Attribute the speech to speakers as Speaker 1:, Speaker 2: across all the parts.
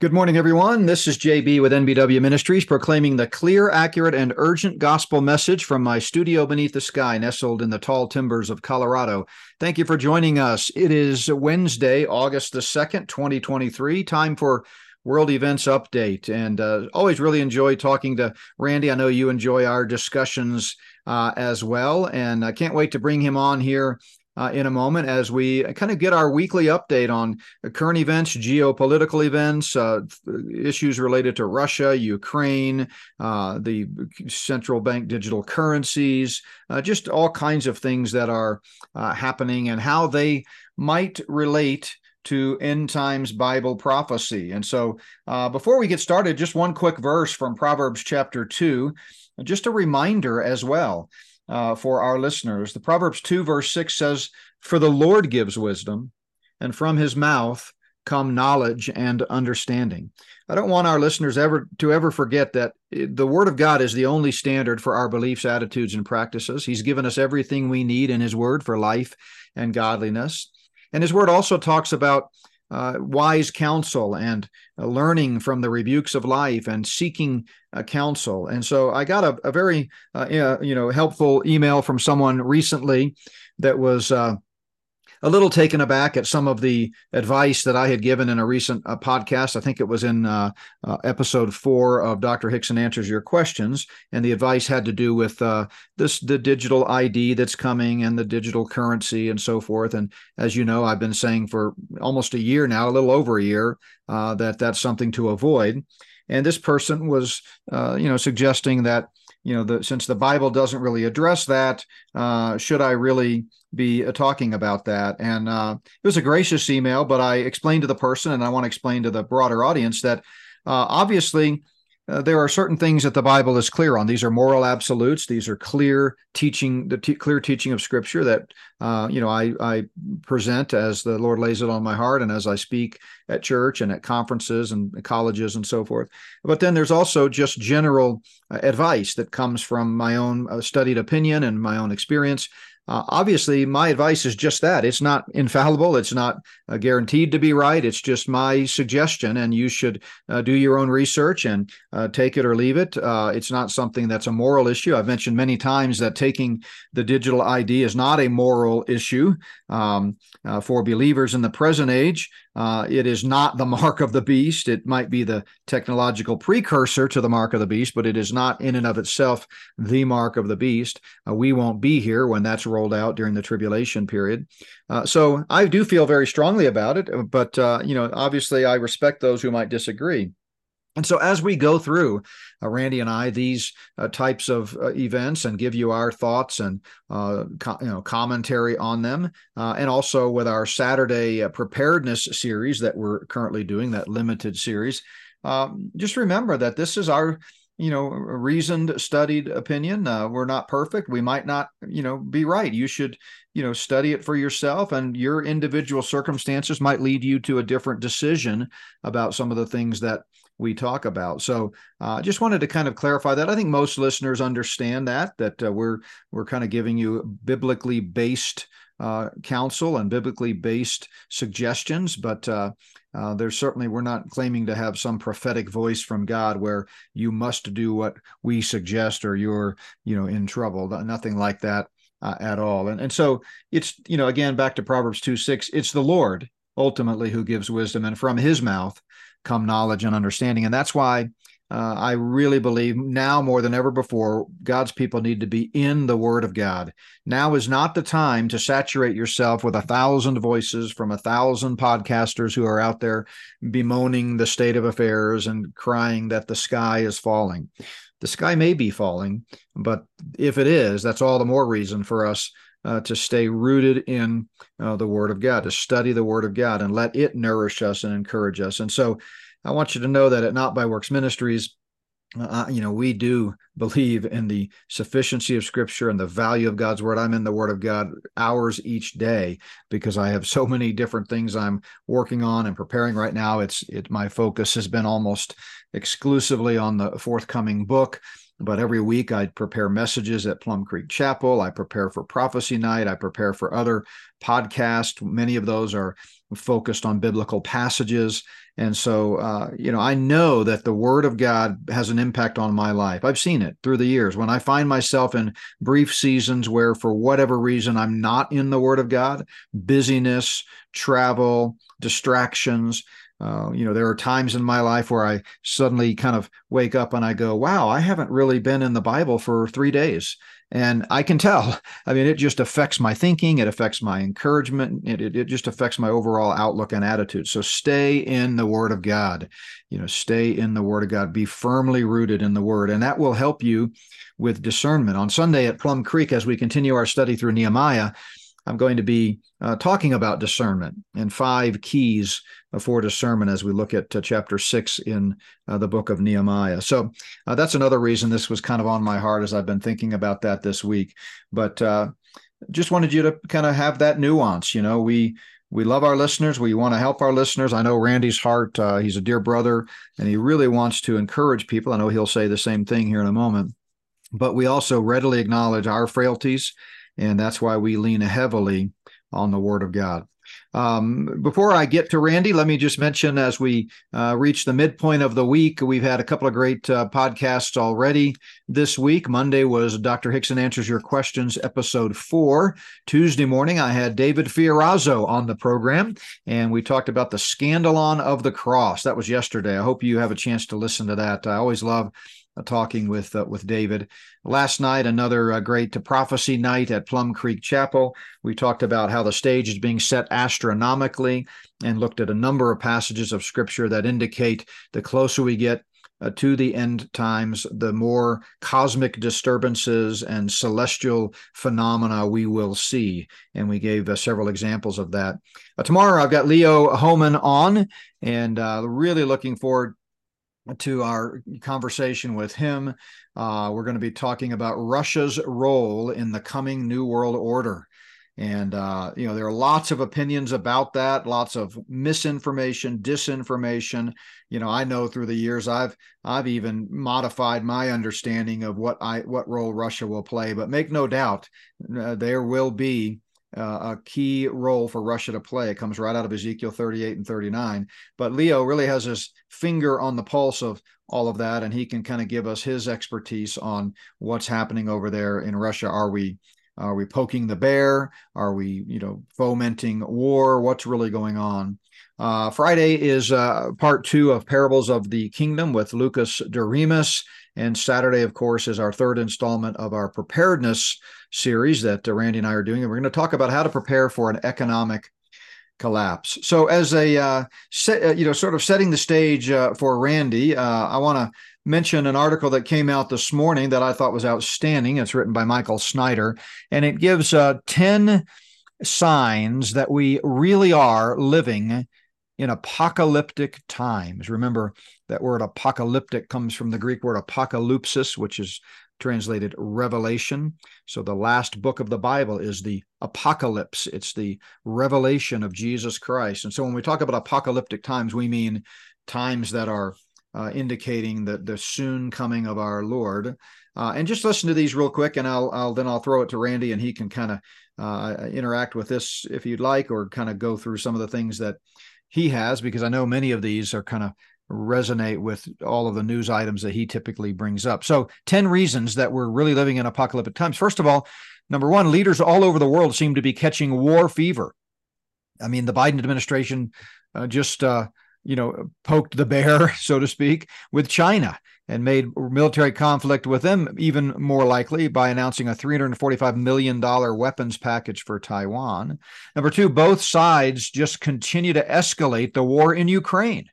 Speaker 1: Good morning, everyone. This is JB with NBW Ministries, proclaiming the clear, accurate, and urgent gospel message from my studio beneath the sky, nestled in the tall timbers of Colorado. Thank you for joining us. It is Wednesday, August the 2nd, 2023, time for World Events Update. And uh, always really enjoy talking to Randy. I know you enjoy our discussions uh, as well. And I can't wait to bring him on here uh, in a moment as we kind of get our weekly update on current events, geopolitical events, uh, issues related to Russia, Ukraine, uh, the central bank digital currencies, uh, just all kinds of things that are uh, happening and how they might relate to end times Bible prophecy. And so, uh, before we get started, just one quick verse from Proverbs chapter 2, just a reminder as well uh, for our listeners. The Proverbs 2, verse 6 says, For the Lord gives wisdom, and from his mouth come knowledge and understanding. I don't want our listeners ever to ever forget that the word of God is the only standard for our beliefs, attitudes, and practices. He's given us everything we need in his word for life and godliness. And his word also talks about uh, wise counsel and learning from the rebukes of life and seeking uh, counsel. And so I got a, a very uh, you know helpful email from someone recently that was uh, a little taken aback at some of the advice that I had given in a recent uh, podcast. I think it was in uh, uh, episode four of Dr. Hixson Answers Your Questions. And the advice had to do with uh, this the digital ID that's coming and the digital currency and so forth. And as you know, I've been saying for almost a year now, a little over a year, uh, that that's something to avoid. And this person was, uh, you know, suggesting that you know, the, since the Bible doesn't really address that, uh, should I really be uh, talking about that? And uh, it was a gracious email, but I explained to the person, and I want to explain to the broader audience that uh, obviously uh, there are certain things that the Bible is clear on. These are moral absolutes. These are clear teaching, the t- clear teaching of Scripture that uh, you know I, I present as the Lord lays it on my heart, and as I speak at church and at conferences and colleges and so forth. But then there's also just general uh, advice that comes from my own uh, studied opinion and my own experience uh, obviously, my advice is just that. It's not infallible. It's not uh, guaranteed to be right. It's just my suggestion, and you should uh, do your own research and uh, take it or leave it. Uh, it's not something that's a moral issue. I've mentioned many times that taking the digital ID is not a moral issue um, uh, for believers in the present age. Uh, it is not the mark of the beast. It might be the technological precursor to the mark of the beast, but it is not in and of itself the mark of the beast. We won't be here when that's rolled out during the tribulation period. So I do feel very strongly about it, but uh, you know, obviously, I respect those who might disagree. And so, as we go through, uh, Randy and I, these uh, types of uh, events and give you our thoughts and uh, co- you know commentary on them, uh, and also with our Saturday uh, preparedness series that we're currently doing, that limited series. Um, just remember that this is our you know reasoned studied opinion uh, we're not perfect we might not you know be right you should you know study it for yourself and your individual circumstances might lead you to a different decision about some of the things that we talk about. So I uh, just wanted to kind of clarify that. I think most listeners understand that that uh, we're we're kind of giving you biblically based uh, counsel and biblically based suggestions, but uh, uh, there's certainly we're not claiming to have some prophetic voice from God where you must do what we suggest or you're you know in trouble. Nothing like that uh, at all. And and so it's you know again back to Proverbs two six. It's the Lord ultimately who gives wisdom, and from His mouth come knowledge and understanding. And that's why uh, I really believe now more than ever before, God's people need to be in the Word of God. Now is not the time to saturate yourself with a thousand voices from a thousand podcasters who are out there bemoaning the state of affairs and crying that the sky is falling. The sky may be falling, but if it is, that's all the more reason for us uh, to stay rooted in uh, the Word of God, to study the Word of God and let it nourish us and encourage us. And so I want you to know that at Not by Works Ministries, uh, you know, we do believe in the sufficiency of Scripture and the value of God's Word. I'm in the Word of God hours each day because I have so many different things I'm working on and preparing right now. It's it my focus has been almost exclusively on the forthcoming book but every week I prepare messages at Plum Creek Chapel. I prepare for Prophecy Night. I prepare for other podcasts. Many of those are focused on biblical passages. And so, uh, you know, I know that the Word of God has an impact on my life. I've seen it through the years. When I find myself in brief seasons where, for whatever reason, I'm not in the Word of God, busyness, travel, distractions, uh, you know, there are times in my life where I suddenly kind of wake up and I go, wow, I haven't really been in the Bible for three days. And I can tell. I mean, it just affects my thinking, it affects my encouragement, it, it, it just affects my overall outlook and attitude. So stay in the Word of God. You know, stay in the Word of God, be firmly rooted in the Word, and that will help you with discernment. On Sunday at Plum Creek, as we continue our study through Nehemiah, I'm going to be uh, talking about discernment and five keys for discernment as we look at uh, chapter six in uh, the book of Nehemiah. So uh, that's another reason this was kind of on my heart as I've been thinking about that this week. But uh, just wanted you to kind of have that nuance. You know, we we love our listeners. We want to help our listeners. I know Randy's heart. Uh, he's a dear brother, and he really wants to encourage people. I know he'll say the same thing here in a moment. But we also readily acknowledge our frailties and that's why we lean heavily on the Word of God. Um, before I get to Randy, let me just mention as we uh, reach the midpoint of the week, we've had a couple of great uh, podcasts already this week. Monday was Dr. Hixson Answers Your Questions, episode four. Tuesday morning, I had David Fiorazo on the program, and we talked about the scandalon of the cross. That was yesterday. I hope you have a chance to listen to that. I always love talking with uh, with David. Last night, another uh, great prophecy night at Plum Creek Chapel. We talked about how the stage is being set astronomically and looked at a number of passages of Scripture that indicate the closer we get uh, to the end times, the more cosmic disturbances and celestial phenomena we will see. And we gave uh, several examples of that. Uh, tomorrow, I've got Leo Hohmann on, and uh, really looking forward to our conversation with him. Uh, we're going to be talking about Russia's role in the coming New World Order. And, uh, you know, there are lots of opinions about that, lots of misinformation, disinformation. You know, I know through the years I've I've even modified my understanding of what I what role Russia will play. But make no doubt, uh, there will be uh, a key role for Russia to play. It comes right out of Ezekiel 38 and 39. But Leo really has his finger on the pulse of all of that, and he can kind of give us his expertise on what's happening over there in Russia. Are we are we poking the bear? Are we, you know, fomenting war? What's really going on? Uh, Friday is uh, part two of Parables of the Kingdom with Lucas Doremus. And Saturday, of course, is our third installment of our preparedness series that uh, Randy and I are doing. And we're going to talk about how to prepare for an economic collapse. So, as a uh, set, uh, you know, sort of setting the stage uh, for Randy, uh, I want to mention an article that came out this morning that I thought was outstanding. It's written by Michael Snyder, and it gives uh, ten signs that we really are living in apocalyptic times. Remember that word apocalyptic comes from the Greek word apocalypsis, which is translated revelation. So the last book of the Bible is the apocalypse. It's the revelation of Jesus Christ. And so when we talk about apocalyptic times, we mean times that are uh, indicating the, the soon coming of our Lord. Uh, and just listen to these real quick, and I'll, I'll then I'll throw it to Randy, and he can kind of uh, interact with this if you'd like, or kind of go through some of the things that he has, because I know many of these are kind of resonate with all of the news items that he typically brings up. So, 10 reasons that we're really living in apocalyptic times. First of all, number one, leaders all over the world seem to be catching war fever. I mean, the Biden administration uh, just, uh, you know, poked the bear, so to speak, with China and made military conflict with them even more likely by announcing a $345 million weapons package for Taiwan. Number two, both sides just continue to escalate the war in Ukraine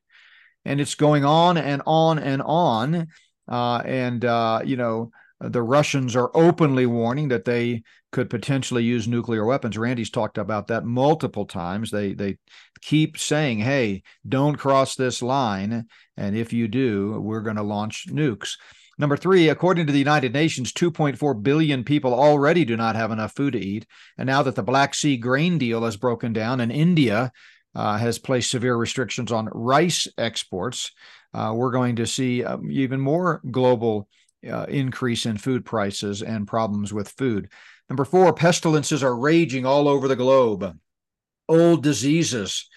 Speaker 1: and it's going on and on and on. Uh, and uh, you know the Russians are openly warning that they could potentially use nuclear weapons. Randy's talked about that multiple times. They they keep saying, "Hey, don't cross this line, and if you do, we're going to launch nukes." Number three, according to the United Nations, 2.4 billion people already do not have enough food to eat. And now that the Black Sea grain deal has broken down and India uh, has placed severe restrictions on rice exports. Uh, we're going to see um, even more global uh, increase in food prices and problems with food. Number four, pestilences are raging all over the globe. Old diseases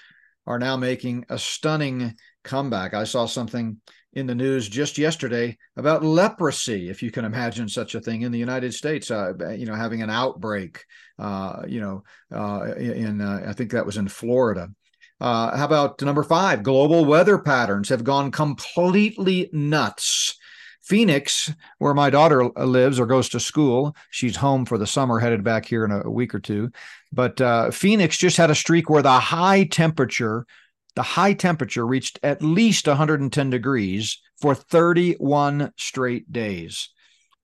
Speaker 1: are now making a stunning comeback. I saw something in the news just yesterday about leprosy, if you can imagine such a thing in the United States. Uh, you know, having an outbreak. Uh, you know, uh, in uh, I think that was in Florida. Uh, how about number five? Global weather patterns have gone completely nuts. Phoenix, where my daughter lives or goes to school, she's home for the summer, headed back here in a, week or two. But uh, Phoenix just had a streak where the high temperature the high temperature reached at least 110 degrees for 31 straight days.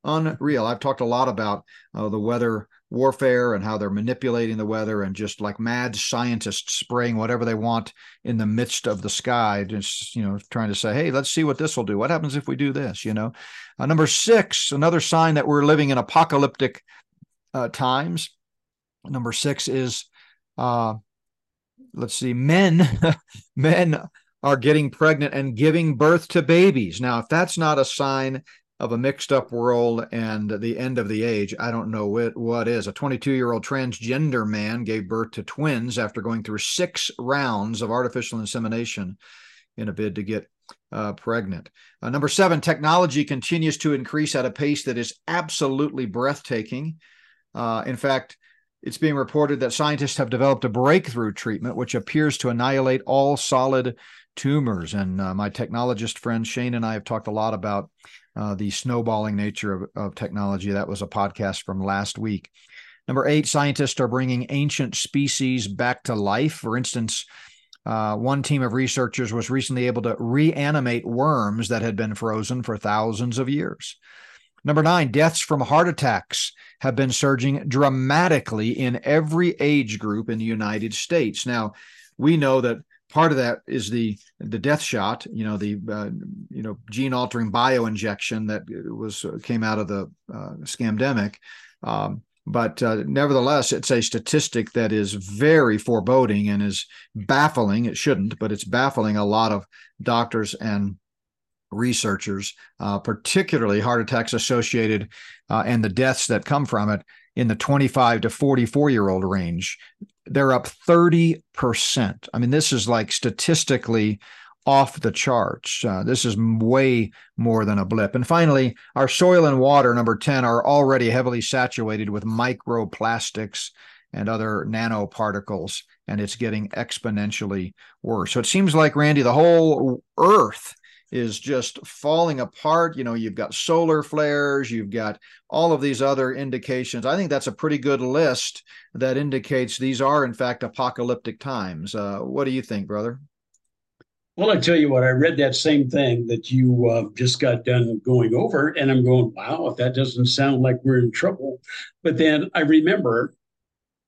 Speaker 1: Unreal. I've talked a lot about uh, the weather warfare and how they're manipulating the weather and just like mad scientists spraying whatever they want in the midst of the sky, just, you know, trying to say, hey, let's see what this will do. What happens if we do this, you know? Uh, number six, another sign that we're living in apocalyptic uh, times. Number six is uh, let's see, men, men are getting pregnant and giving birth to babies. Now, if that's not a sign of a mixed up world and the end of the age, I don't know what, what is. A 22 year old transgender man gave birth to twins after going through six rounds of artificial insemination in a bid to get uh, pregnant. Uh, number seven, technology continues to increase at a pace that is absolutely breathtaking. Uh, in fact, it's being reported that scientists have developed a breakthrough treatment which appears to annihilate all solid tumors. And uh, my technologist friend Shane and I have talked a lot about uh, the snowballing nature of, of technology. That was a podcast from last week. Number eight, scientists are bringing ancient species back to life. For instance, uh, one team of researchers was recently able to reanimate worms that had been frozen for thousands of years. Number nine, deaths from heart attacks have been surging dramatically in every age group in the United States. Now, we know that part of that is the the death shot, you know, the uh, you know gene altering bio injection that was uh, came out of the uh, scamdemic. Um, but uh, nevertheless, it's a statistic that is very foreboding and is baffling. It shouldn't, but it's baffling a lot of doctors and researchers, uh, particularly heart attacks associated uh, and the deaths that come from it in the 25 to 44 year old range. They're up 30%. I mean, this is like statistically off the charts. Uh, this is way more than a blip. And finally, our soil and water, number 10, are already heavily saturated with microplastics and other nanoparticles, and it's getting exponentially worse. So it seems like, Randy, the whole earth is just falling apart. You know, you've got solar flares, you've got all of these other indications. I think that's a pretty good list that indicates these are, in fact, apocalyptic times. Uh, what do you think, brother?
Speaker 2: Well, I tell you what, I read that same thing that you uh, just got done going over, and I'm going, wow, if that doesn't sound like we're in trouble. But then I remember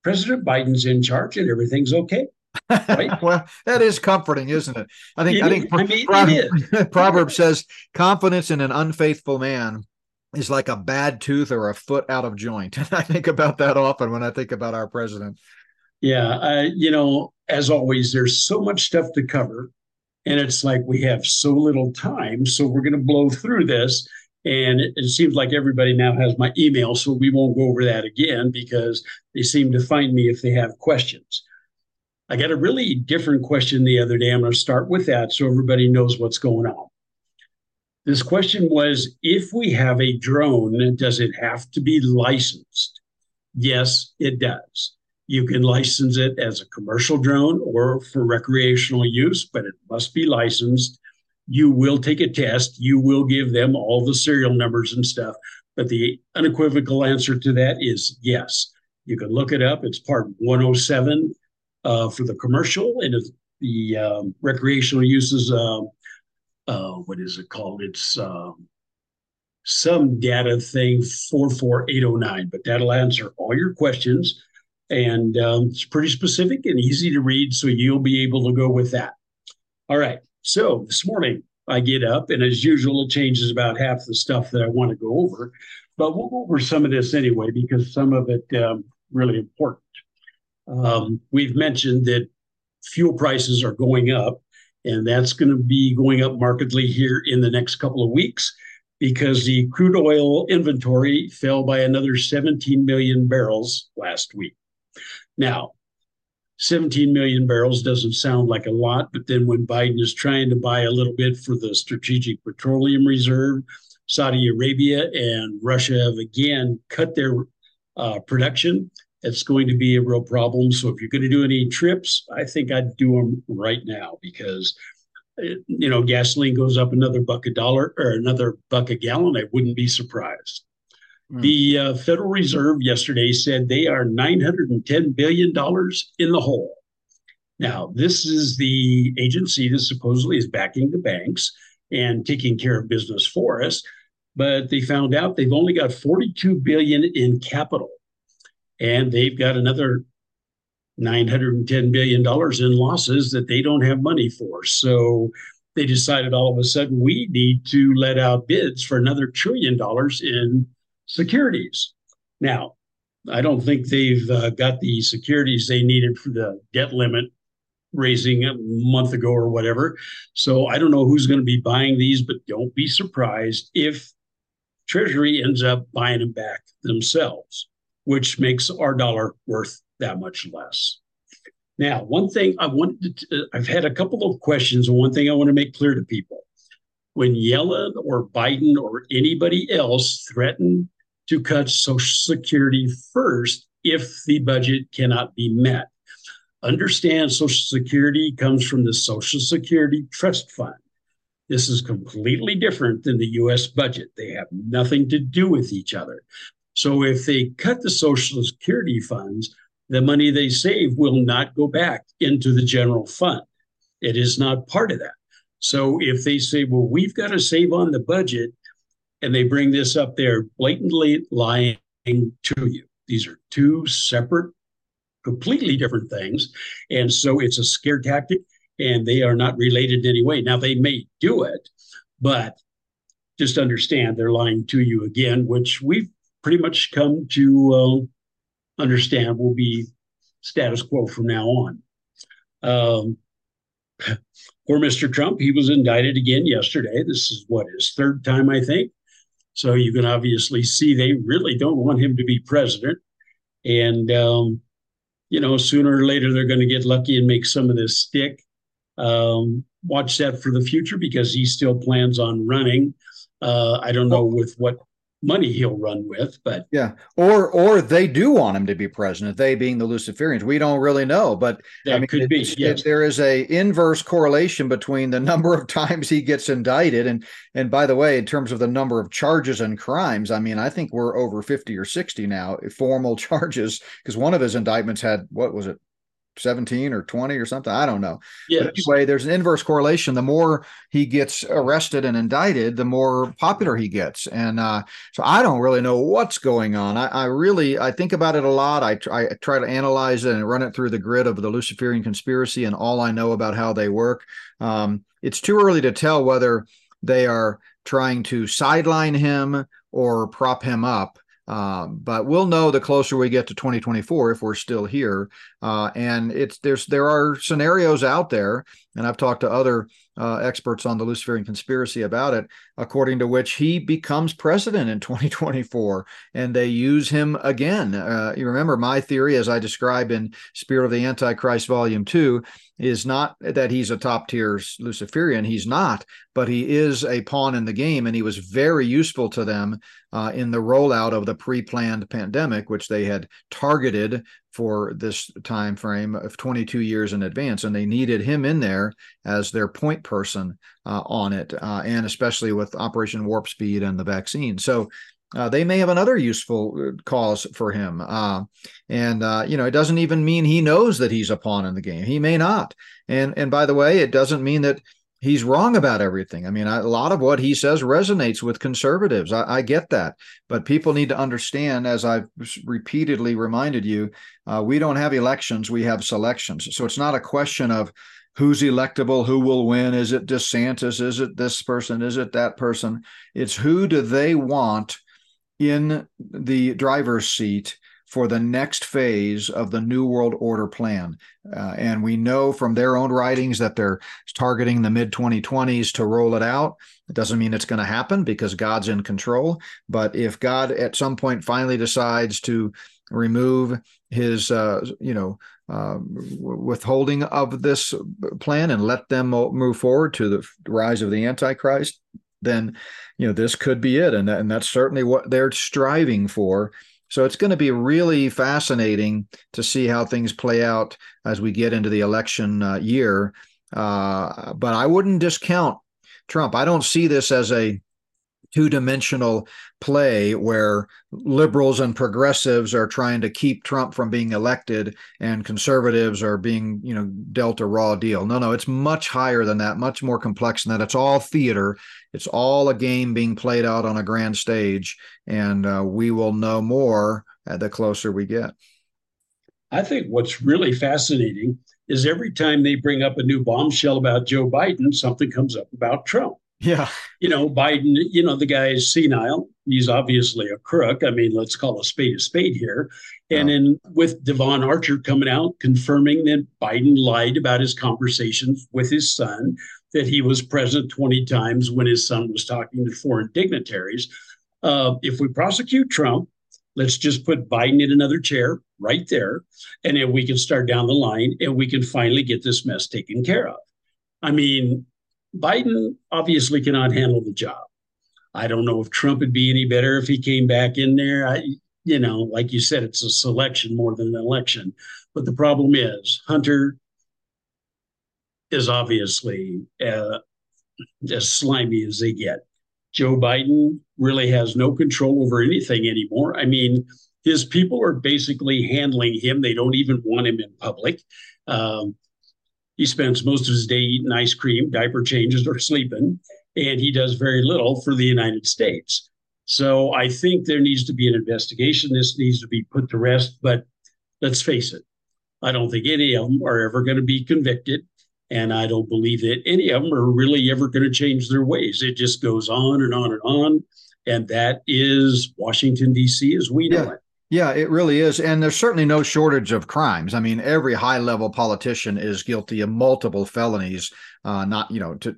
Speaker 2: President Biden's in charge and everything's okay.
Speaker 1: Right? well, that is comforting, isn't it? I think it I think I mean, Proverbs, Proverb says confidence in an unfaithful man is like a bad tooth or a foot out of joint. And I think about that often when I think about our president.
Speaker 2: Yeah, uh, you know, as always, there's so much stuff to cover, and it's like we have so little time, so we're going to blow through this. And it, it, seems like everybody now has my email, so we won't go over that again because they seem to find me if they have questions. I got a really different question the other day. I'm going to start with that so everybody knows what's going on. This question was If we have a drone, does it have to be licensed? Yes, it does. You can license it as a commercial drone or for recreational use, but it must be licensed. You will take a test. You will give them all the serial numbers and stuff. But the unequivocal answer to that is yes. You can look it up. It's part 107 uh, for the commercial and the um, recreational uses. Uh, uh, what is it called? It's um, some data thing 44809, but that'll answer all your questions. And um, it's pretty specific and easy to read, so you'll be able to go with that. All right. So this morning I get up, and as usual, it changes about half the stuff that I want to go over. But we'll go over some of this anyway because some of it um, really important. Um, we've mentioned that fuel prices are going up, and that's going to be going up markedly here in the next couple of weeks because the crude oil inventory fell by another 17 million barrels last week. Now, 17 million barrels doesn't sound like a lot, but then when Biden is trying to buy a little bit for the Strategic Petroleum Reserve, Saudi Arabia and Russia have again cut their uh, production. It's going to be a real problem. So if you're going to do any trips, I think I'd do them right now because uh, you know gasoline goes up another buck a dollar or another buck a gallon. I wouldn't be surprised. Mm. The uh, Federal Reserve yesterday said they are $910 billion in the hole. Now, this is the agency that supposedly is backing the banks and taking care of business for us. But they found out they've only got 42 billion in capital, and they've got another 910 billion dollars in losses that they don't have money for. So they decided all of a sudden we need to let out bids for another trillion dollars in securities. Now, I don't think they've uh, got the securities they needed for the debt limit raising a month ago or whatever. So I don't know who's going to be buying these, but don't be surprised if Treasury ends up buying them back themselves, which makes our dollar worth that much less. Now, one thing I wanted to, I've had a couple of questions, and one thing I want to make clear to people when Yellen or Biden or anybody else threaten to cut Social Security first if the budget cannot be met. Understand Social Security comes from the Social Security Trust Fund. This is completely different than the US budget. They have nothing to do with each other. So if they cut the Social Security funds, the money they save will not go back into the general fund. It is not part of that. So if they say, well, we've got to save on the budget, and they bring this up there blatantly lying to you. These are two separate, completely different things. And so it's a scare tactic, and they are not related in any way. Now, they may do it, but just understand they're lying to you again, which we've pretty much come to uh, understand will be status quo from now on. Um, poor Mr. Trump, he was indicted again yesterday. This is what his third time, I think. So you can obviously see they really don't want him to be president. And, um, you know, sooner or later they're going to get lucky and make some of this stick. Um, watch that for the future because he still plans on running. Uh, I don't know with what money he'll run with. But
Speaker 1: yeah, or or they do want him to be president. They being the Luciferians, we don't really know. But
Speaker 2: that I mean, could be. Yes.
Speaker 1: there is a inverse correlation between the number of times he gets indicted and and by the way, in terms of the number of charges and crimes, I mean, I think we're over fifty or sixty now formal charges because one of his indictments had what was it 17 or 20 or something. I don't know.
Speaker 2: Yes.
Speaker 1: But anyway, there's an inverse correlation. The more he gets arrested and indicted, the more popular he gets. And uh, so I don't really know what's going on. I, I really, I think about it a lot. I, I try to analyze it and run it through the grid of the Luciferian conspiracy and all I know about how they work. Um, it's too early to tell whether they are trying to sideline him or prop him up. Um, but we'll know the closer we get to 2024 if we're still here. Uh, and it's there's there are scenarios out there, and I've talked to other uh, experts on the Luciferian conspiracy about it, according to which he becomes president in 2024, and they use him again. Uh, you remember my theory, as I describe in Spirit of the Antichrist, Volume Two, is not that he's a top tier Luciferian. He's not, but he is a pawn in the game, and he was very useful to them uh, in the rollout of the pre-planned pandemic, which they had targeted for this time frame of 22 years in advance, and they needed him in there as their point person uh, on it, uh, and especially with Operation Warp Speed and the vaccine. So uh, they may have another useful uh, cause for him. Uh, and, uh, you know, it doesn't even mean he knows that he's a pawn in the game. He may not. And, and by the way, it doesn't mean that he's wrong about everything. I mean, I, a lot of what he says resonates with conservatives. I, I, get that. But people need to understand, as I've repeatedly reminded you, uh, we don't have elections, we have selections. So it's not a question of, who's electable, who will win. Is it DeSantis? Is it this person? Is it that person? It's who do they want in the driver's seat for the next phase of the New World Order plan. Uh, and we know from their own writings that they're targeting the mid 2020s to roll it out. It doesn't mean it's going to happen because God's in control. But if God at some point finally decides to remove his, uh, you know, uh, withholding of this plan and let them move forward to the rise of the Antichrist, then you know this could be it, and and that's certainly what they're striving for. So it's going to be really fascinating to see how things play out as we get into the election uh, year. Uh, but I wouldn't discount Trump. I don't see this as a two dimensional play where liberals and progressives are trying to keep Trump from being elected and conservatives are being, you know, dealt a raw deal. No, no, it's much higher than that, much more complex than that. It's all theater. It's all a game being played out on a grand stage. And uh, we will know more the closer we get.
Speaker 2: I think what's really fascinating is every time they bring up a new bombshell about Joe Biden, something comes up about Trump.
Speaker 1: Yeah.
Speaker 2: You know, Biden, you know, the guy is senile. He's obviously a crook. I mean, let's call a spade a spade here. And then with Devon Archer coming out confirming that Biden lied about his conversations with his son, that he was present 20 times when his son was talking to foreign dignitaries. Uh, if we prosecute Trump, let's just put Biden in another chair right there. And then we can start down the line and we can finally get this mess taken care of. I mean, Biden obviously cannot handle the job. I don't know if Trump would be any better if he came back in there. I, you know, like you said, it's a selection more than an election. But the problem is, Hunter is obviously uh, as slimy as they get. Joe Biden really has no control over anything anymore. I mean, his people are basically handling him. They don't even want him in public. Um, he spends most of his day eating ice cream, diaper changes, or sleeping, and he does very little for the United States. So I think there needs to be an investigation. This needs to be put to rest. But let's face it, I don't think any of them are ever going to be convicted. And I don't believe that any of them are really ever going to change their ways. It just goes on and on and on. And that is Washington, D.C., as we know
Speaker 1: yeah.
Speaker 2: it.
Speaker 1: Yeah, it really is. And there's certainly no shortage of crimes. I mean, every high level politician is guilty of multiple felonies. Uh, not, you know, to,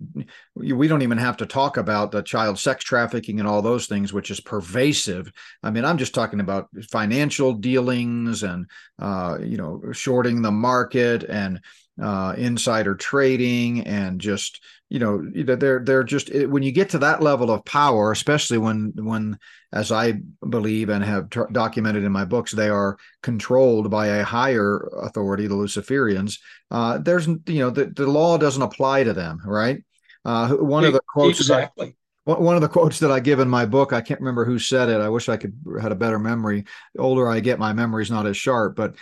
Speaker 1: we don't even have to talk about the child sex trafficking and all those things, which is pervasive. I mean, I'm just talking about financial dealings and, uh, you know, shorting the market and uh, insider trading and just you know they're they're just when you get to that level of power especially when when as i believe and have t- documented in my books they are controlled by a higher authority the luciferians uh, there's you know the, the law doesn't apply to them right uh, one of the quotes
Speaker 2: exactly
Speaker 1: one of the quotes that I give in my book, I can't remember who said it. I wish I could had a better memory. The older I get, my memory's not as sharp. But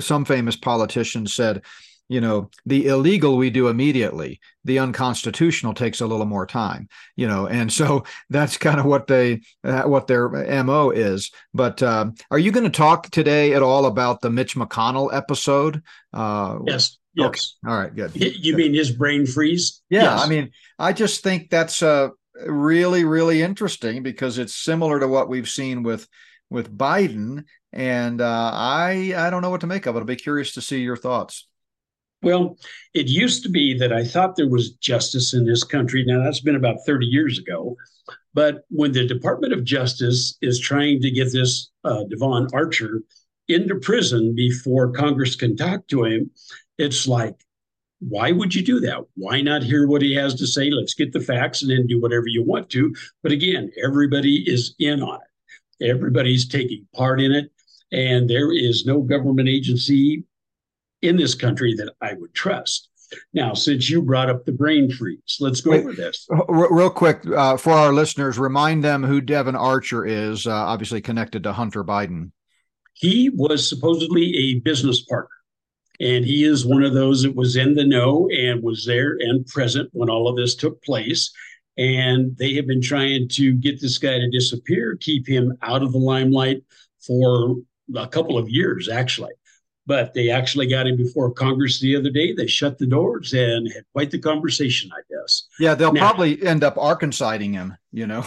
Speaker 1: some famous politician said, you know the illegal we do immediately the unconstitutional takes a little more time you know and so that's kind of what they uh, what their mo is. But uh, are you going to talk today at all about the mitch mcconnell episode?
Speaker 2: Uh, yes yes. Okay.
Speaker 1: all right good.
Speaker 2: You mean his brain freeze?
Speaker 1: Yeah yes. i mean i just think that's uh, really really interesting because it's similar to what we've seen with with biden and uh, i i don't know what to make of it. I'll be curious to see your thoughts
Speaker 2: well, it used to be that I thought there was justice in this country. Now, that's been about 30 years ago. But when the Department of Justice is trying to get this uh, Devon Archer into prison before Congress can talk to him, it's like, why would you do that? Why not hear what he has to say? Let's get the facts and then do whatever you want to. But again, everybody is in on it, everybody's taking part in it. And there is no government agency in this country that I would trust. Now, since you brought up the brain freeze, let's go Wait, over this.
Speaker 1: Real quick, uh, for our listeners, remind them who Devon Archer is, uh, obviously connected to Hunter Biden.
Speaker 2: He was supposedly a business partner, and he is one of those that was in the know and was there and present when all of this took place. And they have been trying to get this guy to disappear, keep him out of the limelight for a couple of years, actually but they actually got him before Congress the other day. They shut the doors and had quite the conversation, I guess.
Speaker 1: Yeah, they'll now, probably end up Arkansiding him, you know,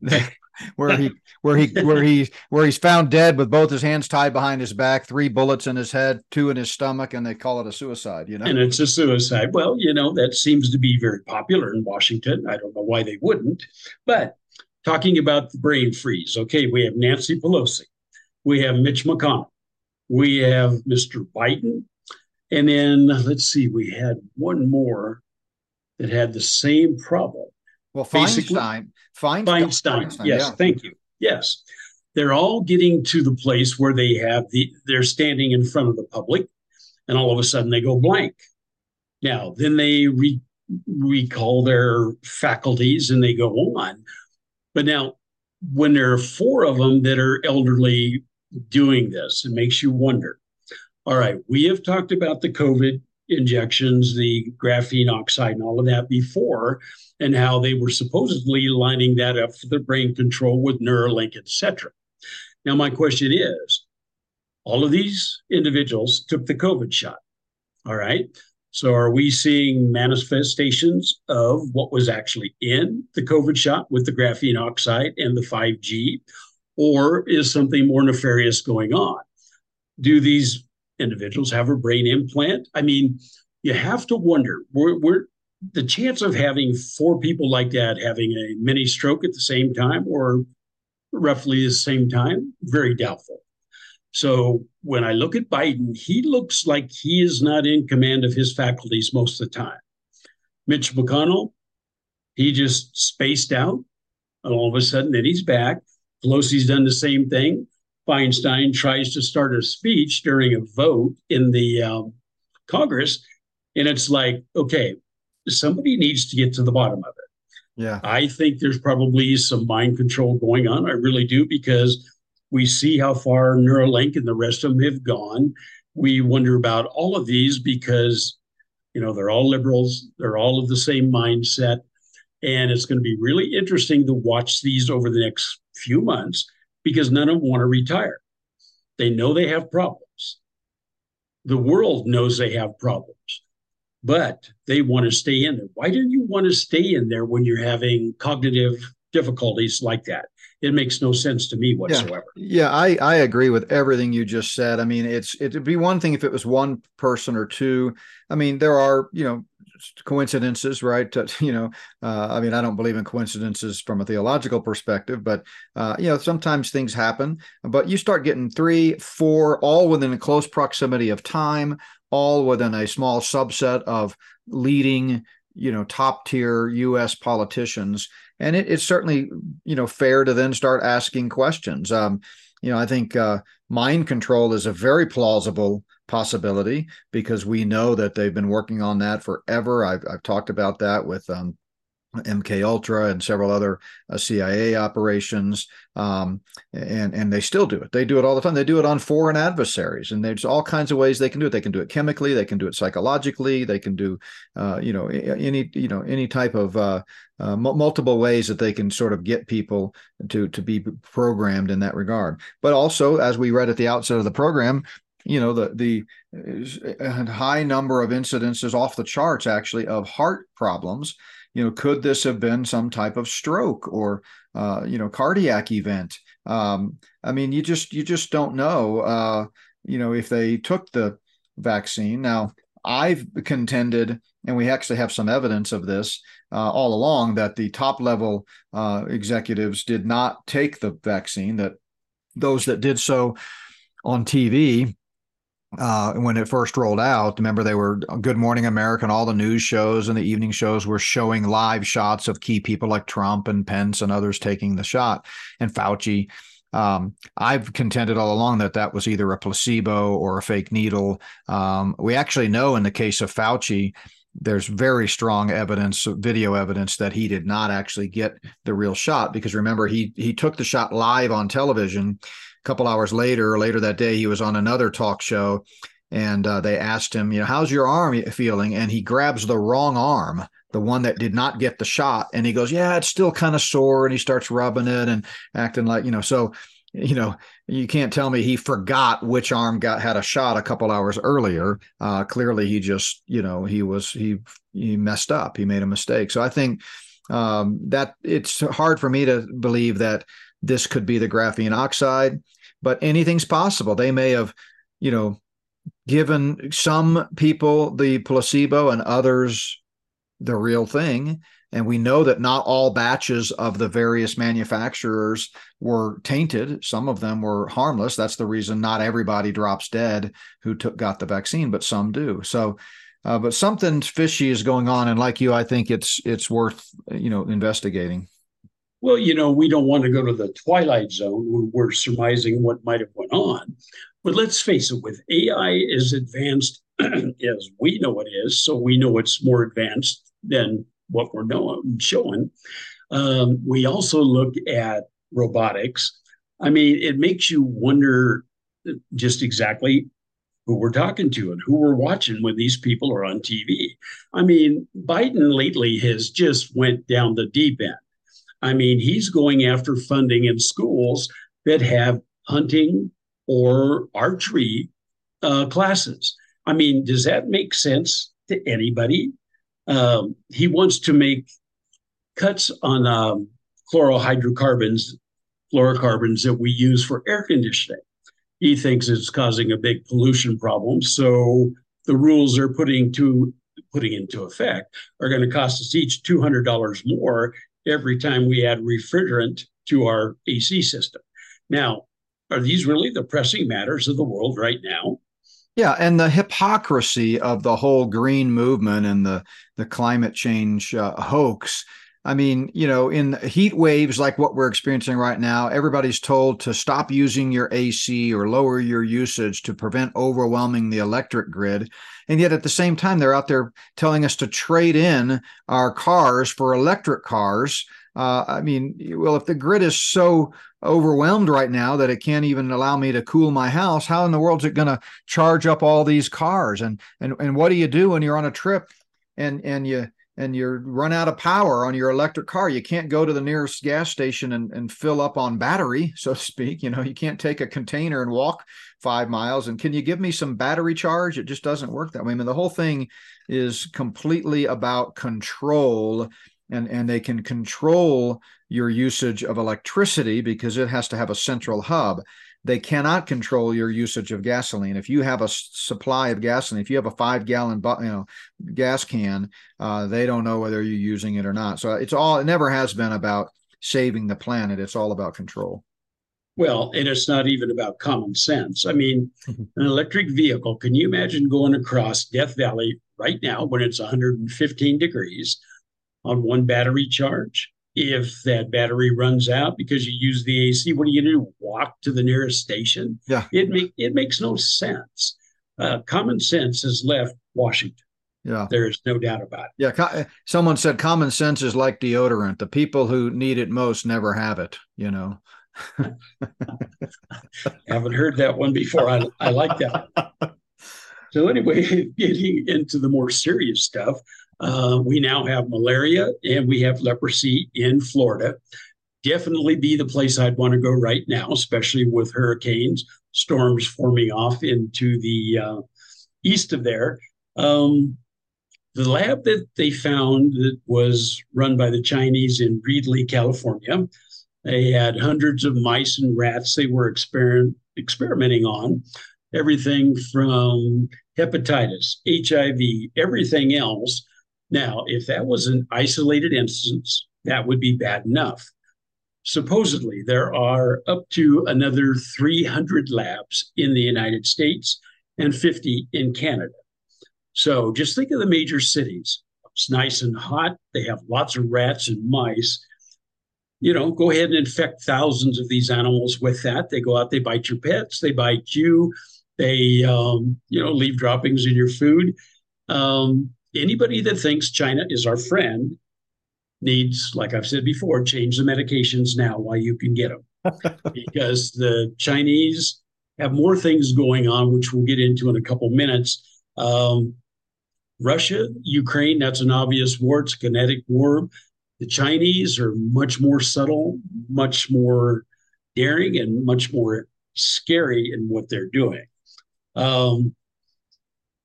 Speaker 1: where he where he where he where he's found dead with both his hands tied behind his back, three bullets in his head, two in his stomach, and they call it a suicide. You know,
Speaker 2: and it's a suicide. Well, you know that seems to be very popular in Washington. I don't know why they wouldn't, but talking about the brain freeze. Okay, we have Nancy Pelosi, we have Mitch McConnell We have Mr. Biden. And then let's see, we had one more that had the same problem.
Speaker 1: Well, Feinstein.
Speaker 2: Feinstein. Feinstein. Feinstein yes, yeah. thank you. Yes. They're all getting to the place where they have the they're standing in front of the public and all of a sudden they go blank. Now, then they re- recall their faculties and they go on. But now, when there are four of them that are elderly doing this, it makes you wonder. All right, we have talked about the COVID injections, the graphene oxide, and all of that before, and how they were supposedly lining that up for the brain control with Neuralink, etc. Now, my question is all of these individuals took the COVID shot. All right. So, are we seeing manifestations of what was actually in the COVID shot with the graphene oxide and the 5G? Or is something more nefarious going on? Do these individuals have a brain implant? I mean, you have to wonder. We're, we're the chance of having four people like that having a mini stroke at the same time or roughly the same time, very doubtful. So when I look at Biden, he looks like he is not in command of his faculties most of the time. Mitch McConnell, he just spaced out, and all of a sudden, then he's back. Pelosi's done the same thing. Feinstein tries to start a speech during a vote in the um, Congress, and it's like, okay, somebody needs to get to the bottom of it.
Speaker 1: Yeah,
Speaker 2: I think there's probably some mind control going on. I really do because we see how far Neuralink and the rest of them have gone. We wonder about all of these because, you know, they're all liberals, they're all of the same mindset. And it's going to be really interesting to watch these over the next few months because none of them want to retire. They know they have problems. The world knows they have problems, but they want to stay in there. Why do you want to stay in there when you're having cognitive difficulties like that? it makes no sense to me whatsoever.
Speaker 1: Yeah, yeah I, I agree with everything you just said. I mean, it's it'd be one thing if it was one person or two. I mean, there are you know coincidences, right? you know, uh, I mean, I don't believe in coincidences from a theological perspective, but uh, you know, sometimes things happen. But you start getting three, four, all within a close proximity of time, all within a small subset of leading, you know, top tier U.S. politicians and it, it's certainly you know fair to then start asking questions. Um, you know, I think uh, mind control is a very plausible possibility because we know that they've been working on that forever. I've, I've talked about that with um, MK Ultra and several other uh, CIA operations, um, and and they still do it. They do it all the time. They do it on foreign adversaries, and there's all kinds of ways they can do it. They can do it chemically. They can do it psychologically. They can do, uh, you know, any you know any type of uh, uh, multiple ways that they can sort of get people to to be programmed in that regard. But also, as we read at the outset of the program, you know the the uh, high number of incidences off the charts actually of heart problems you know, could this have been some type of stroke or uh, you know cardiac event? Um, I mean, you just you just don't know. Uh, you know, if they took the vaccine. Now, I've contended, and we actually have some evidence of this uh, all along, that the top level uh, executives did not take the vaccine. That those that did so on TV uh, when it first rolled out. Remember, they were Good Morning America and all the news shows and the evening shows were showing live shots of key people like Trump and Pence and others taking the shot, and Fauci. Um, I've contended all along that that was either a placebo or a fake needle. Um, we actually know in the case of Fauci, there's very strong evidence, video evidence, that he did not actually get the real shot because remember he he took the shot live on television couple hours later, later that day, he was on another talk show, and uh, they asked him, you know, how's your arm feeling? And he grabs the wrong arm, the one that did not get the shot, and he goes, yeah, it's still kind of sore, and he starts rubbing it and acting like, you know, so. You know, you can't tell me he forgot which arm got had a shot a couple hours earlier. Uh, clearly, he just, you know, he was he he messed up. He made a mistake. So I think um, that it's hard for me to believe that this could be the graphene oxide but anything's possible. They may have, you know, given some people the placebo and others the real thing. And we know that not all batches of the various manufacturers were tainted. Some of them were harmless. That's the reason not everybody drops dead who took got the vaccine, but some do. So, uh, but something fishy is going on, and like you, I think it's it's worth you know investigating.
Speaker 2: Well, you know, we don't want to go to the twilight zone when we're surmising what might have went on. But let's face it, with AI as advanced as we know it is, so we know it's more advanced than what we're knowing, showing. Um, we also look at robotics. I mean, it makes you wonder just exactly who we're talking to and who we're watching when these people are on TV. I mean, Biden lately has just went down the deep end. I mean, he's going after funding in schools that have hunting or archery uh, classes. I mean, does that make sense to anybody? Um, he wants to make cuts on um, chlorohydrocarbons, fluorocarbons that we use for air conditioning. He thinks it's causing a big pollution problem. So the rules they're putting to putting into effect are going to cost us each $200 more every time we add refrigerant to our AC system. Now, are these really the pressing matters of the world right now?
Speaker 1: Yeah, and the hypocrisy of the whole green movement and the the climate change uh, hoax. I mean, you know, in heat waves like what we're experiencing right now, everybody's told to stop using your AC or lower your usage to prevent overwhelming the electric grid. And yet at the same time, they're out there telling us to trade in our cars for electric cars. Uh, I mean, well, if the grid is so overwhelmed right now that it can't even allow me to cool my house how in the world is it going to charge up all these cars? And and and what do you do when you're on a trip and and you and you run out of power on your electric car? You can't go to the nearest gas station and, and fill up on battery so to speak. You know you can't take a container and walk five miles and can you give me some battery charge? It just doesn't work that way. I mean the whole thing is completely about control and and they can control your usage of electricity because it has to have a central hub. They cannot control your usage of gasoline. If you have a supply of gasoline if you have a five gallon you know gas can uh, they don't know whether you're using it or not. So it's all it never has been about saving the planet. It's all about control
Speaker 2: well and it's not even about common sense i mean an electric vehicle can you imagine going across death valley right now when it's 115 degrees on one battery charge. If that battery runs out because you use the AC, what are you going to do? Walk to the nearest station?
Speaker 1: Yeah,
Speaker 2: it make it makes no sense. Uh, common sense has left Washington.
Speaker 1: Yeah,
Speaker 2: there is no doubt about it.
Speaker 1: Yeah, co- someone said common sense is like deodorant. The people who need it most never have it. You know.
Speaker 2: Haven't heard that one before. I, I like that. So anyway, getting into the more serious stuff, uh, we now have malaria and we have leprosy in Florida. Definitely be the place I'd want to go right now, especially with hurricanes, storms forming off into the uh, east of there. Um, the lab that they found that was run by the Chinese in Reedley, California, they had hundreds of mice and rats they were exper- experimenting on, everything from hepatitis, HIV, everything else now, if that was an isolated instance, that would be bad enough. Supposedly, there are up to another 300 labs in the United States and 50 in Canada. So just think of the major cities. It's nice and hot. They have lots of rats and mice. You know, go ahead and infect thousands of these animals with that. They go out, they bite your pets, they bite you, they, um, you know, leave droppings in your food. Um, anybody that thinks China is our friend needs, like I've said before, change the medications now while you can get them. because the Chinese have more things going on, which we'll get into in a couple minutes. Um, Russia, Ukraine, that's an obvious war. It's a kinetic war. The Chinese are much more subtle, much more daring, and much more scary in what they're doing. Um,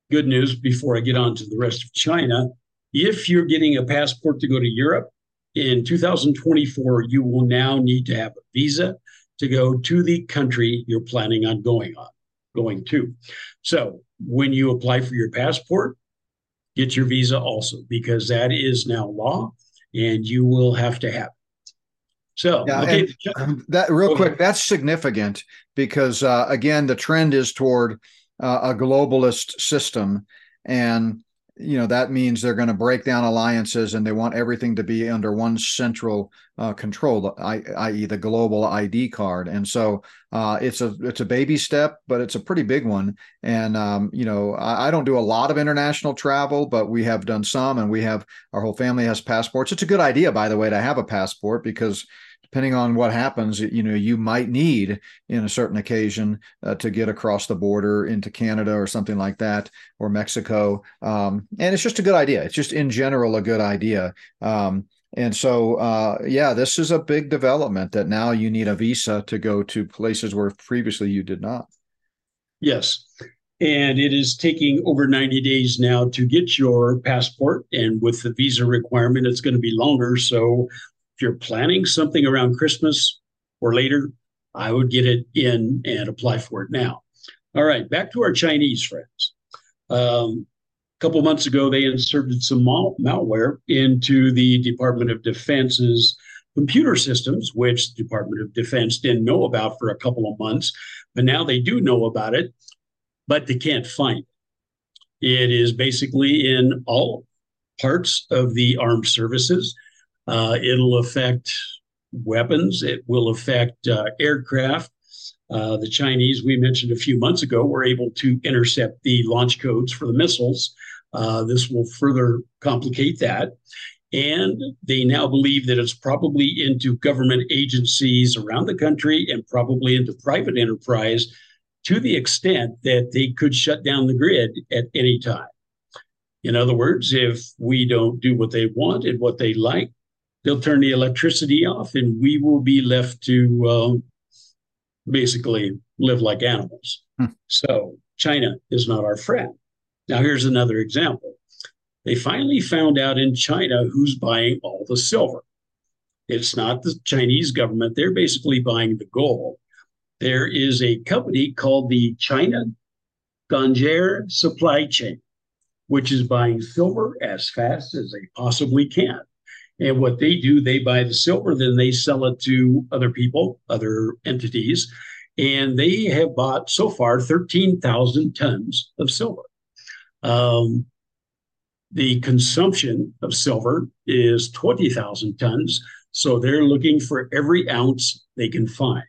Speaker 2: good news before I get on to the rest of China. If you're getting a passport to go to Europe in 2024, you will now need to have a visa to go to the country you're planning on going on, going to. So when you apply for your passport, get your visa also because that is now law. And you will have to have it. So,
Speaker 1: yeah, okay. That real quick, that's significant because uh, again, the trend is toward uh, a globalist system, and you know that means they're going to break down alliances and they want everything to be under one central uh, control i.e the global id card. And so uh, it's a it's a baby step but it's a pretty big one. And um, you know I, I, don't do a lot of international travel but we have done some and we have our whole family has passports. It's a good idea by the way to have a passport because depending on what happens, you know, you might need in a certain occasion uh, to get across the border into Canada or something like that, or Mexico. Um, and it's just a good idea. It's just in general a good idea. Um, and so, uh, yeah, this is a big development that now you need a visa to go to places where previously you did not.
Speaker 2: Yes. And it is taking over 90 days now to get your passport. And with the visa requirement, it's going to be longer. So you're planning something around Christmas or later, I would get it in and apply for it now. All right, back to our Chinese friends. Um, a couple months ago, they inserted some mal- malware into the Department of Defense's computer systems, which the Department of Defense didn't know about for a couple of months, but now they do know about it, but they can't find it. It is basically in all parts of the armed services. Uh, it'll affect weapons. It will affect uh, aircraft. Uh, the Chinese, we mentioned a few months ago, were able to intercept the launch codes for the missiles. Uh, this will further complicate that. And they now believe that it's probably into government agencies around the country and probably into private enterprise to the extent that they could shut down the grid at any time. In other words, if we don't do what they want and what they like, they'll turn the electricity off and we will be left to uh, basically live like animals. Hmm. So China is not our friend. Now, here's another example. They finally found out in China who's buying all the silver. It's not the Chinese government, they're basically buying the gold. There is a company called the China Ganjie Supply Chain, which is buying silver as fast as they possibly can. And what they do, they buy the silver, then they sell it to other people, other entities. And they have bought so far 13,000 tons of silver. Um, the consumption of silver is 20,000 tons. So they're looking for every ounce they can find.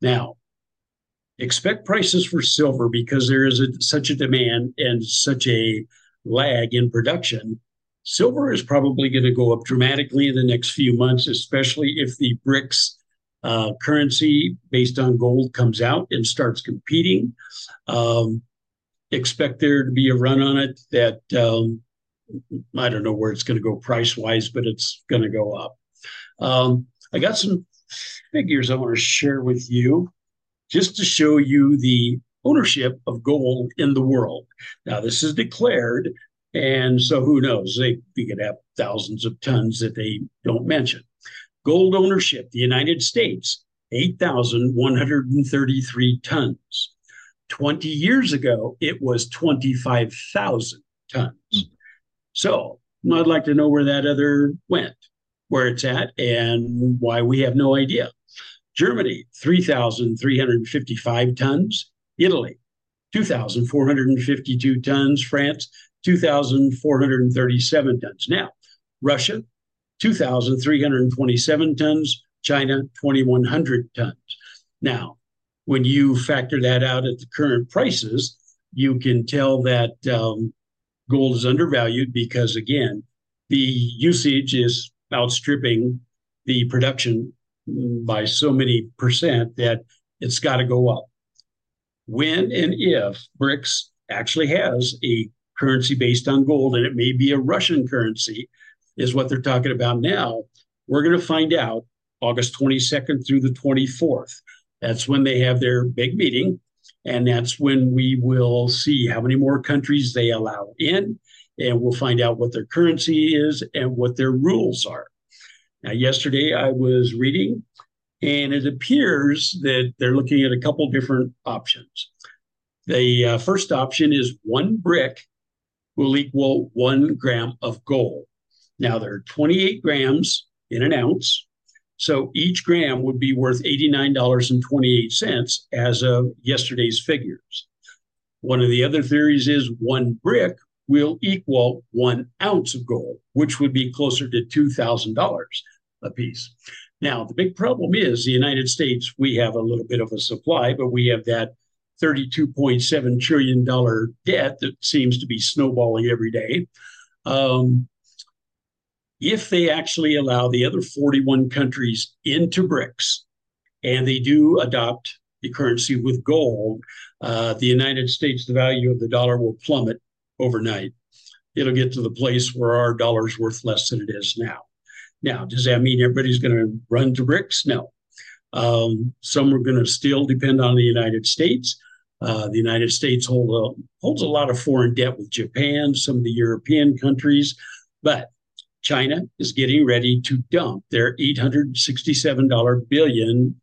Speaker 2: Now, expect prices for silver because there is a, such a demand and such a lag in production Silver is probably going to go up dramatically in the next few months, especially if the BRICS uh, currency based on gold comes out and starts competing. Um, expect there to be a run on it that um, I don't know where it's going to go price wise, but it's going to go up. Um, I got some figures I want to share with you just to show you the ownership of gold in the world. Now, this is declared and so who knows? They, they could have thousands of tons that they don't mention. Gold ownership, the United States, 8,133 tons. 20 years ago, it was 25,000 tons. So I'd like to know where that other went, where it's at, and why we have no idea. Germany, 3,355 tons. Italy, 2,452 tons. France, 2,437 tons. Now, Russia, 2,327 tons, China, 2,100 tons. Now, when you factor that out at the current prices, you can tell that um, gold is undervalued because, again, the usage is outstripping the production by so many percent that it's got to go up. When and if BRICS actually has a currency based on gold, and it may be a Russian currency, is what they're talking about now. We're going to find out August 22nd through the 24th. That's when they have their big meeting. And that's when we will see how many more countries they allow in. And we'll find out what their currency is and what their rules are. Now, yesterday I was reading, and it appears that they're looking at a couple different options. The uh, first option is one brick will equal one gram of gold. Now there are 28 grams in an ounce. So each gram would be worth $89.28 as of yesterday's figures. One of the other theories is one brick will equal one ounce of gold, which would be closer to $2,000 a piece. Now, the big problem is the United States, we have a little bit of a supply, but we have that $32.7 trillion debt that seems to be snowballing every day. Um, if they actually allow the other 41 countries into BRICS and they do adopt the currency with gold, uh, the United States, the value of the dollar will plummet overnight. It'll get to the place where our dollar's worth less than it is now. Now, does that mean everybody's going to run to BRICS? No. Um, some are going to still depend on the United States. Uh, the United States hold a, holds a lot of foreign debt with Japan, some of the European countries, but China is getting ready to dump their $867 billion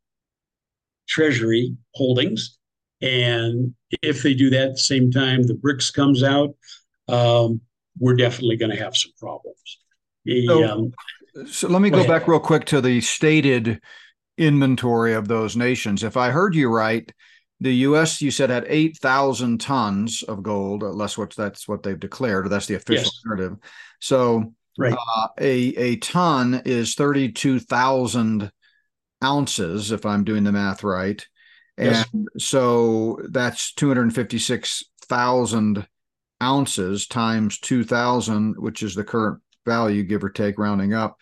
Speaker 2: treasury holdings. And if they do that at the same time the BRICS comes out, um, we're definitely going to have some problems. The,
Speaker 1: so, um, so, let me go, go back real quick to the stated inventory of those nations. If I heard you right, the U.S. you said had eight thousand tons of gold. Unless what that's what they've declared. That's the official yes. narrative. So
Speaker 2: right. Uh,
Speaker 1: a a ton is thirty two thousand ounces, if I'm doing the math right. Yes. And so that's 256,000 ounces times 2,000, which is the current value, give or take, rounding up.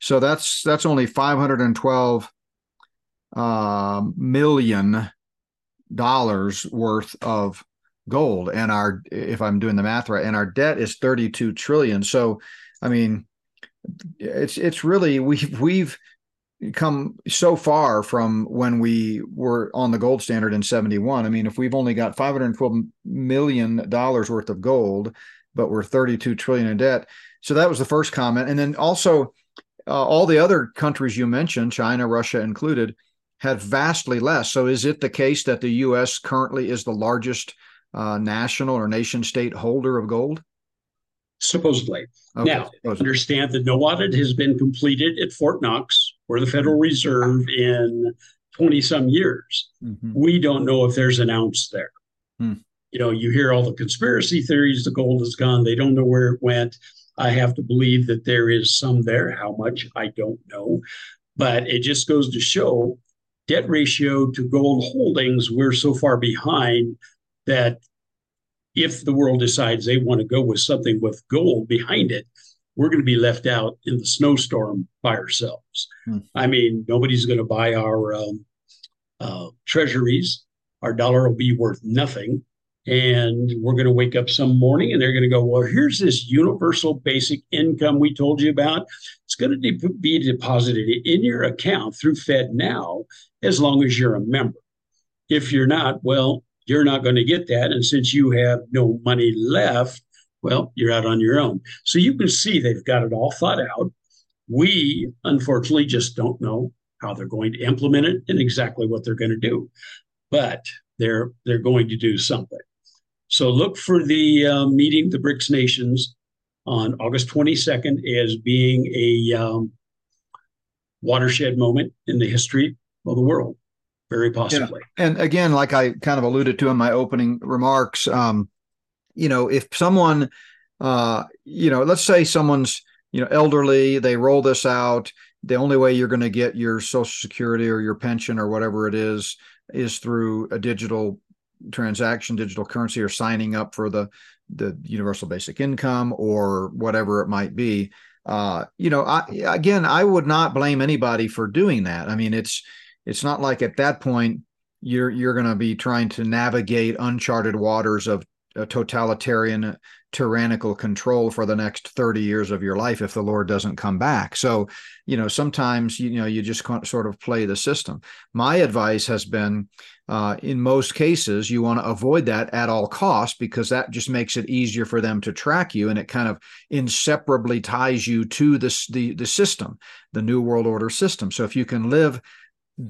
Speaker 1: So that's that's only 512 uh, million dollars worth of gold, and our if I'm doing the math right, and our debt is 32 trillion. So, I mean, it's it's really we've we've come so far from when we were on the gold standard in 71 i mean if we've only got 512 million dollars worth of gold but we're 32 trillion in debt. So that was the first comment. And then also uh, all the other countries you mentioned china russia included had vastly less so is it the case that the us currently is the largest uh, national or nation state holder of gold
Speaker 2: supposedly okay, now supposedly. understand that no audit has been completed at fort knox or the Federal Reserve in 20 some years. Mm-hmm. We don't know if there's an ounce there. Mm. You know, you hear all the conspiracy theories, the gold is gone, they don't know where it went. I have to believe that there is some there. How much, I don't know. But it just goes to show debt ratio to gold holdings, we're so far behind that if the world decides they want to go with something with gold behind it, we're going to be left out in the snowstorm by ourselves. Hmm. I mean, nobody's going to buy our um, uh, treasuries. Our dollar will be worth nothing. And we're going to wake up some morning and they're going to go, Well, here's this universal basic income we told you about. It's going to de- be deposited in your account through fed now as long as you're a member. If you're not, well, you're not going to get that. And since you have no money left, well, you're out on your own. So you can see they've got it all thought out. We, unfortunately, just don't know how they're going to implement it and exactly what they're going to do. But they're they're going to do something. So look for the uh, meeting the BRICS nations on August 22nd as being a um, watershed moment in the history of the world, very possibly.
Speaker 1: Yeah. And again, like I kind of alluded to in my opening remarks, um, you know, if someone, uh, you know, let's say someone's, you know, elderly, they roll this out. The only way you're going to get your Social Security or your pension or whatever it is is through a digital transaction, digital currency, or signing up for the the universal basic income or whatever it might be. Uh, you know, I, again, I would not blame anybody for doing that. I mean, it's it's not like at that point you're you're going to be trying to navigate uncharted waters of a totalitarian tyrannical control for the next 30 years of your life if the lord doesn't come back. So you know sometimes you know you just sort of play the system. My advice has been uh, in most cases you want to avoid that at all costs because that just makes it easier for them to track you and it kind of inseparably ties you to this the the system the new world order system. So if you can live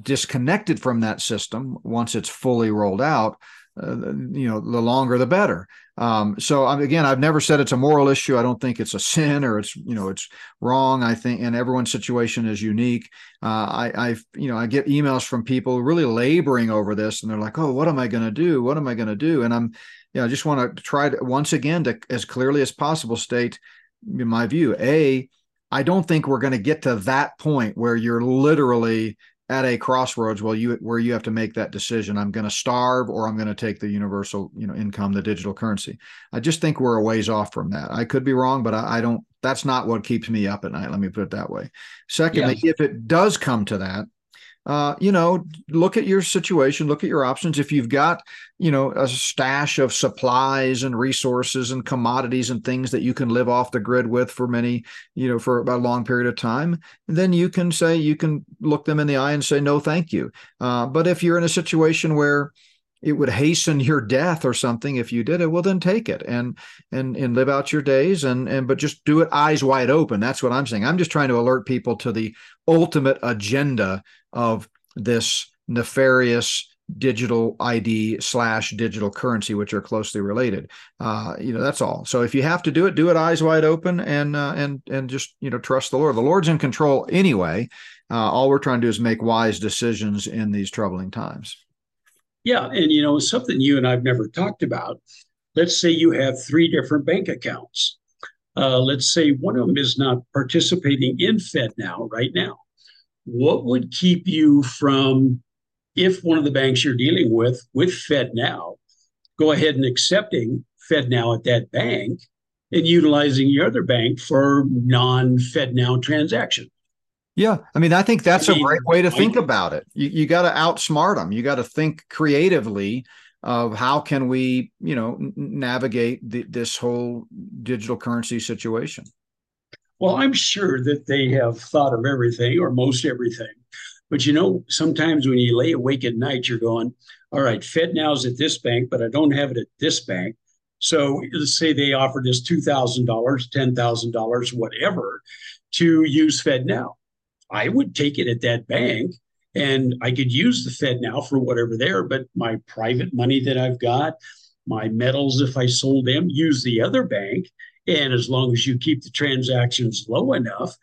Speaker 1: disconnected from that system once it's fully rolled out uh, you know, the longer the better. Um, so again, I've never said it's a moral issue. I don't think it's a sin or it's you know it's wrong. I think, and everyone's situation is unique. Uh, I, I, you know, I get emails from people really laboring over this, and they're like, "Oh, what am I going to do? What am I going to do?" And I'm, you know, I just want to try to once again to as clearly as possible state in my view. A, I don't think we're going to get to that point where you're literally at a crossroads well you where you have to make that decision i'm going to starve or i'm going to take the universal you know income the digital currency. I just think we're a ways off from that. I could be wrong but i, I don't that's not what keeps me up at night let me put it that way. Secondly if it does come to that uh, you know, look at your situation, look at your options. If you've got, you know, a stash of supplies and resources and commodities and things that you can live off the grid with for many, you know, for a long period of time, then you can say, you can look them in the eye and say, no, thank you. Uh, but if you're in a situation where, it would hasten your death or something if you did it well then take it and and and live out your days and and but just do it eyes wide open that's what i'm saying i'm just trying to alert people to the ultimate agenda of this nefarious digital ID slash digital currency, which are closely related. Uh, you know, that's all. So if you have to do it, do it eyes wide open and uh, and and just you know trust the Lord. The Lord's in control anyway. Uh, all we're trying to do is make wise decisions in these troubling times.
Speaker 2: Yeah, and you know something you and I've never talked about. Let's say you have three different bank accounts. Uh, let's say one of them is not participating in Fed now, right now what would keep you from, if one of the banks you're dealing with, with FedNow, go ahead and accepting FedNow at that bank and utilizing your other bank for non FedNow transaction?
Speaker 1: Yeah, I mean, I think that's I mean, a great way to think about it. You, you got to outsmart them. You got to think creatively of how can we, you know, navigate the, this whole digital currency situation.
Speaker 2: Well, I'm sure that they have thought of everything or most everything. But you know, sometimes when you lay awake at night, you're going, all right, FedNow's at this bank, but I don't have it at this bank. So let's say they offered us $2,000, $10,000, whatever, to use FedNow. I would take it at that bank and I could use the FedNow for whatever there, but my private money that I've got, my metals, if I sold them, use the other bank and as long as you keep the transactions low enough,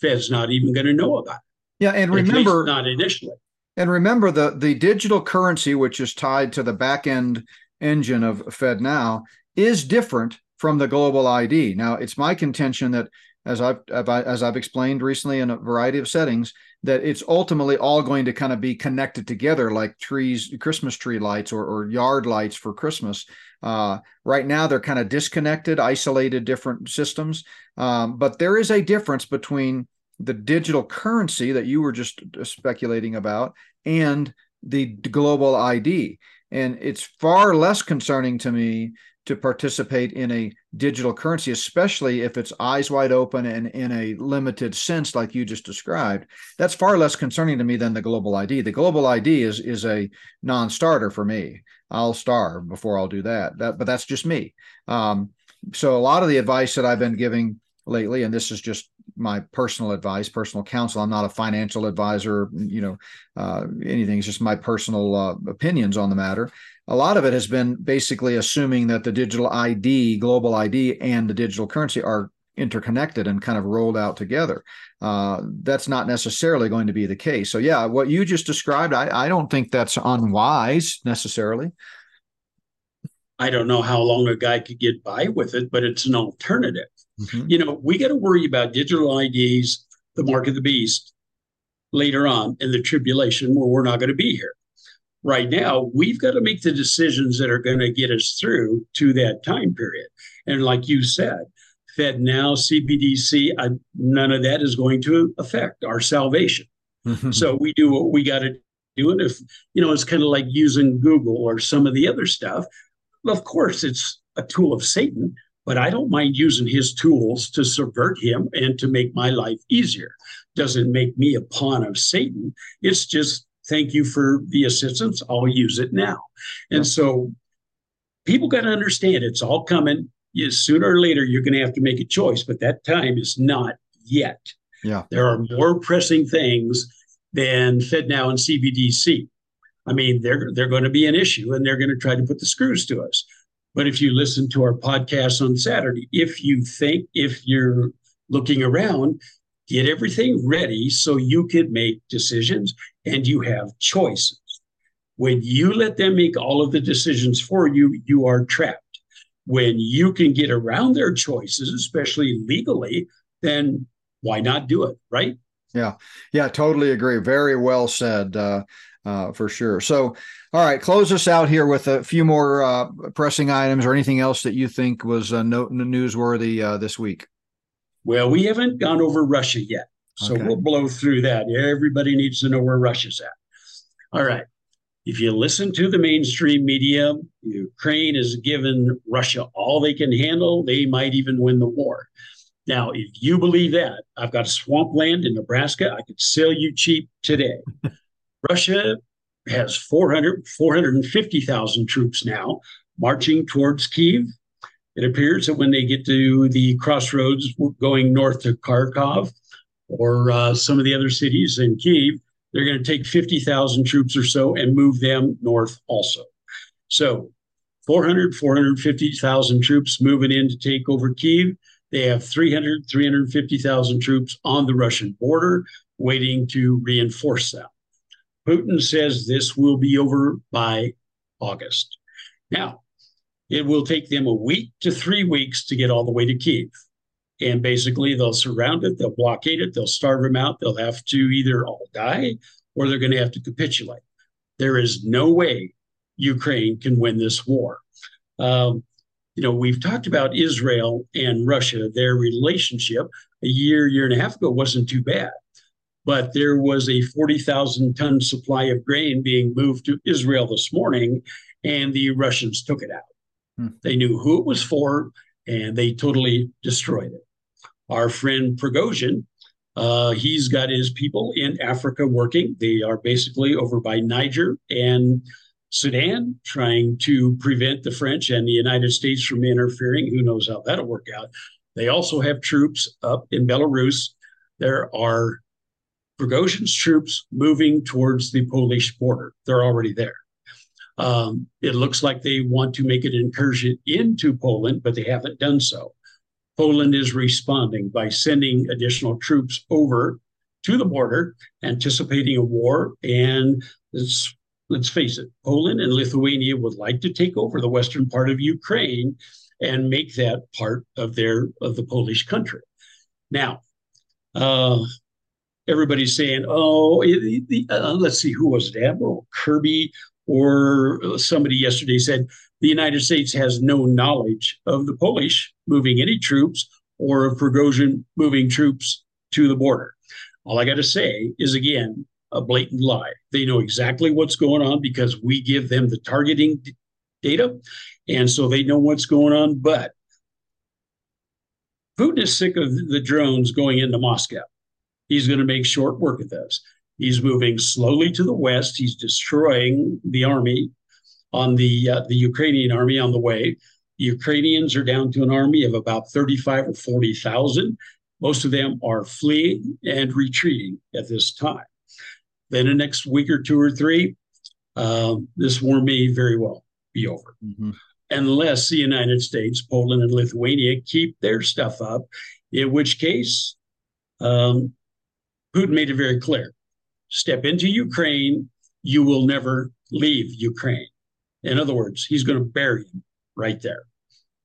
Speaker 2: Fed's not even going to know about it.
Speaker 1: Yeah, and remember,
Speaker 2: not initially.
Speaker 1: And remember the the digital currency, which is tied to the back end engine of Fed now, is different from the global ID. Now, it's my contention that, as I've as I've explained recently in a variety of settings, that it's ultimately all going to kind of be connected together, like trees, Christmas tree lights, or, or yard lights for Christmas. Uh, right now, they're kind of disconnected, isolated different systems. Um, but there is a difference between the digital currency that you were just speculating about and the global ID. And it's far less concerning to me to participate in a digital currency, especially if it's eyes wide open and in a limited sense, like you just described. That's far less concerning to me than the global ID. The global ID is is a non-starter for me. I'll starve before I'll do that. That, but that's just me. Um, so a lot of the advice that I've been giving lately, and this is just my personal advice, personal counsel. I'm not a financial advisor, you know, uh, anything. It's just my personal uh, opinions on the matter. A lot of it has been basically assuming that the digital ID, global ID, and the digital currency are interconnected and kind of rolled out together. Uh, that's not necessarily going to be the case. So, yeah, what you just described, I, I don't think that's unwise necessarily.
Speaker 2: I don't know how long a guy could get by with it, but it's an alternative. Mm-hmm. You know, we got to worry about digital IDs, the mark of the beast later on in the tribulation where we're not going to be here. Right now, we've got to make the decisions that are going to get us through to that time period. And like you said, Fed now, CBDC, uh, none of that is going to affect our salvation. Mm-hmm. So we do what we got to do. And if, you know, it's kind of like using Google or some of the other stuff, of course, it's a tool of Satan, but I don't mind using his tools to subvert him and to make my life easier. Doesn't make me a pawn of Satan. It's just thank you for the assistance. I'll use it now. And so people got to understand it's all coming you, sooner or later you're going to have to make a choice, but that time is not yet.
Speaker 1: Yeah.
Speaker 2: There are more pressing things than FedNow and CBDC. I mean, they're they're going to be an issue, and they're going to try to put the screws to us. But if you listen to our podcast on Saturday, if you think if you're looking around, get everything ready so you can make decisions and you have choices. When you let them make all of the decisions for you, you are trapped. When you can get around their choices, especially legally, then why not do it? Right?
Speaker 1: Yeah. Yeah. Totally agree. Very well said. Uh, uh, for sure. So, all right, close us out here with a few more uh, pressing items or anything else that you think was uh, no, newsworthy uh, this week.
Speaker 2: Well, we haven't gone over Russia yet, so okay. we'll blow through that. Everybody needs to know where Russia's at. All right. If you listen to the mainstream media, Ukraine has given Russia all they can handle. They might even win the war. Now, if you believe that, I've got swampland in Nebraska. I could sell you cheap today. Russia has 400, 450,000 troops now marching towards Kiev. It appears that when they get to the crossroads going north to Kharkov or uh, some of the other cities in Kiev, they're going to take 50,000 troops or so and move them north also. So 400, 450,000 troops moving in to take over Kiev. They have 300, 350,000 troops on the Russian border waiting to reinforce them. Putin says this will be over by August. Now, it will take them a week to three weeks to get all the way to Kiev. And basically, they'll surround it, they'll blockade it, they'll starve them out, they'll have to either all die or they're going to have to capitulate. There is no way Ukraine can win this war. Um, you know, we've talked about Israel and Russia, their relationship a year, year and a half ago wasn't too bad but there was a 40,000 ton supply of grain being moved to Israel this morning, and the Russians took it out. Hmm. They knew who it was for, and they totally destroyed it. Our friend Prigozhin, uh, he's got his people in Africa working. They are basically over by Niger and Sudan, trying to prevent the French and the United States from interfering. Who knows how that'll work out? They also have troops up in Belarus. There are Prigozhin's troops moving towards the Polish border. They're already there. Um, it looks like they want to make an incursion into Poland, but they haven't done so. Poland is responding by sending additional troops over to the border, anticipating a war. And let's, let's face it, Poland and Lithuania would like to take over the western part of Ukraine and make that part of their of the Polish country. Now, uh, everybody's saying, oh, uh, let's see, who was it, Admiral Kirby or somebody yesterday said the United States has no knowledge of the Polish moving any troops or of Prigozhin moving troops to the border. All I got to say is again, a blatant lie. They know exactly what's going on because we give them the targeting d- data. And so they know what's going on. But Putin is sick of the drones going into Moscow. He's going to make short work of this. He's moving slowly to the west. He's destroying the army on the uh, the Ukrainian army on the way. The Ukrainians are down to an army of about 35 or 40,000. Most of them are fleeing and retreating at this time. Then the next week or two or three, um, this war may very well be over. Mm-hmm. Unless the United States, Poland, and Lithuania keep their stuff up, in which case um, Putin made it very clear step into Ukraine, you will never leave Ukraine. In other words, he's going to bury you right there.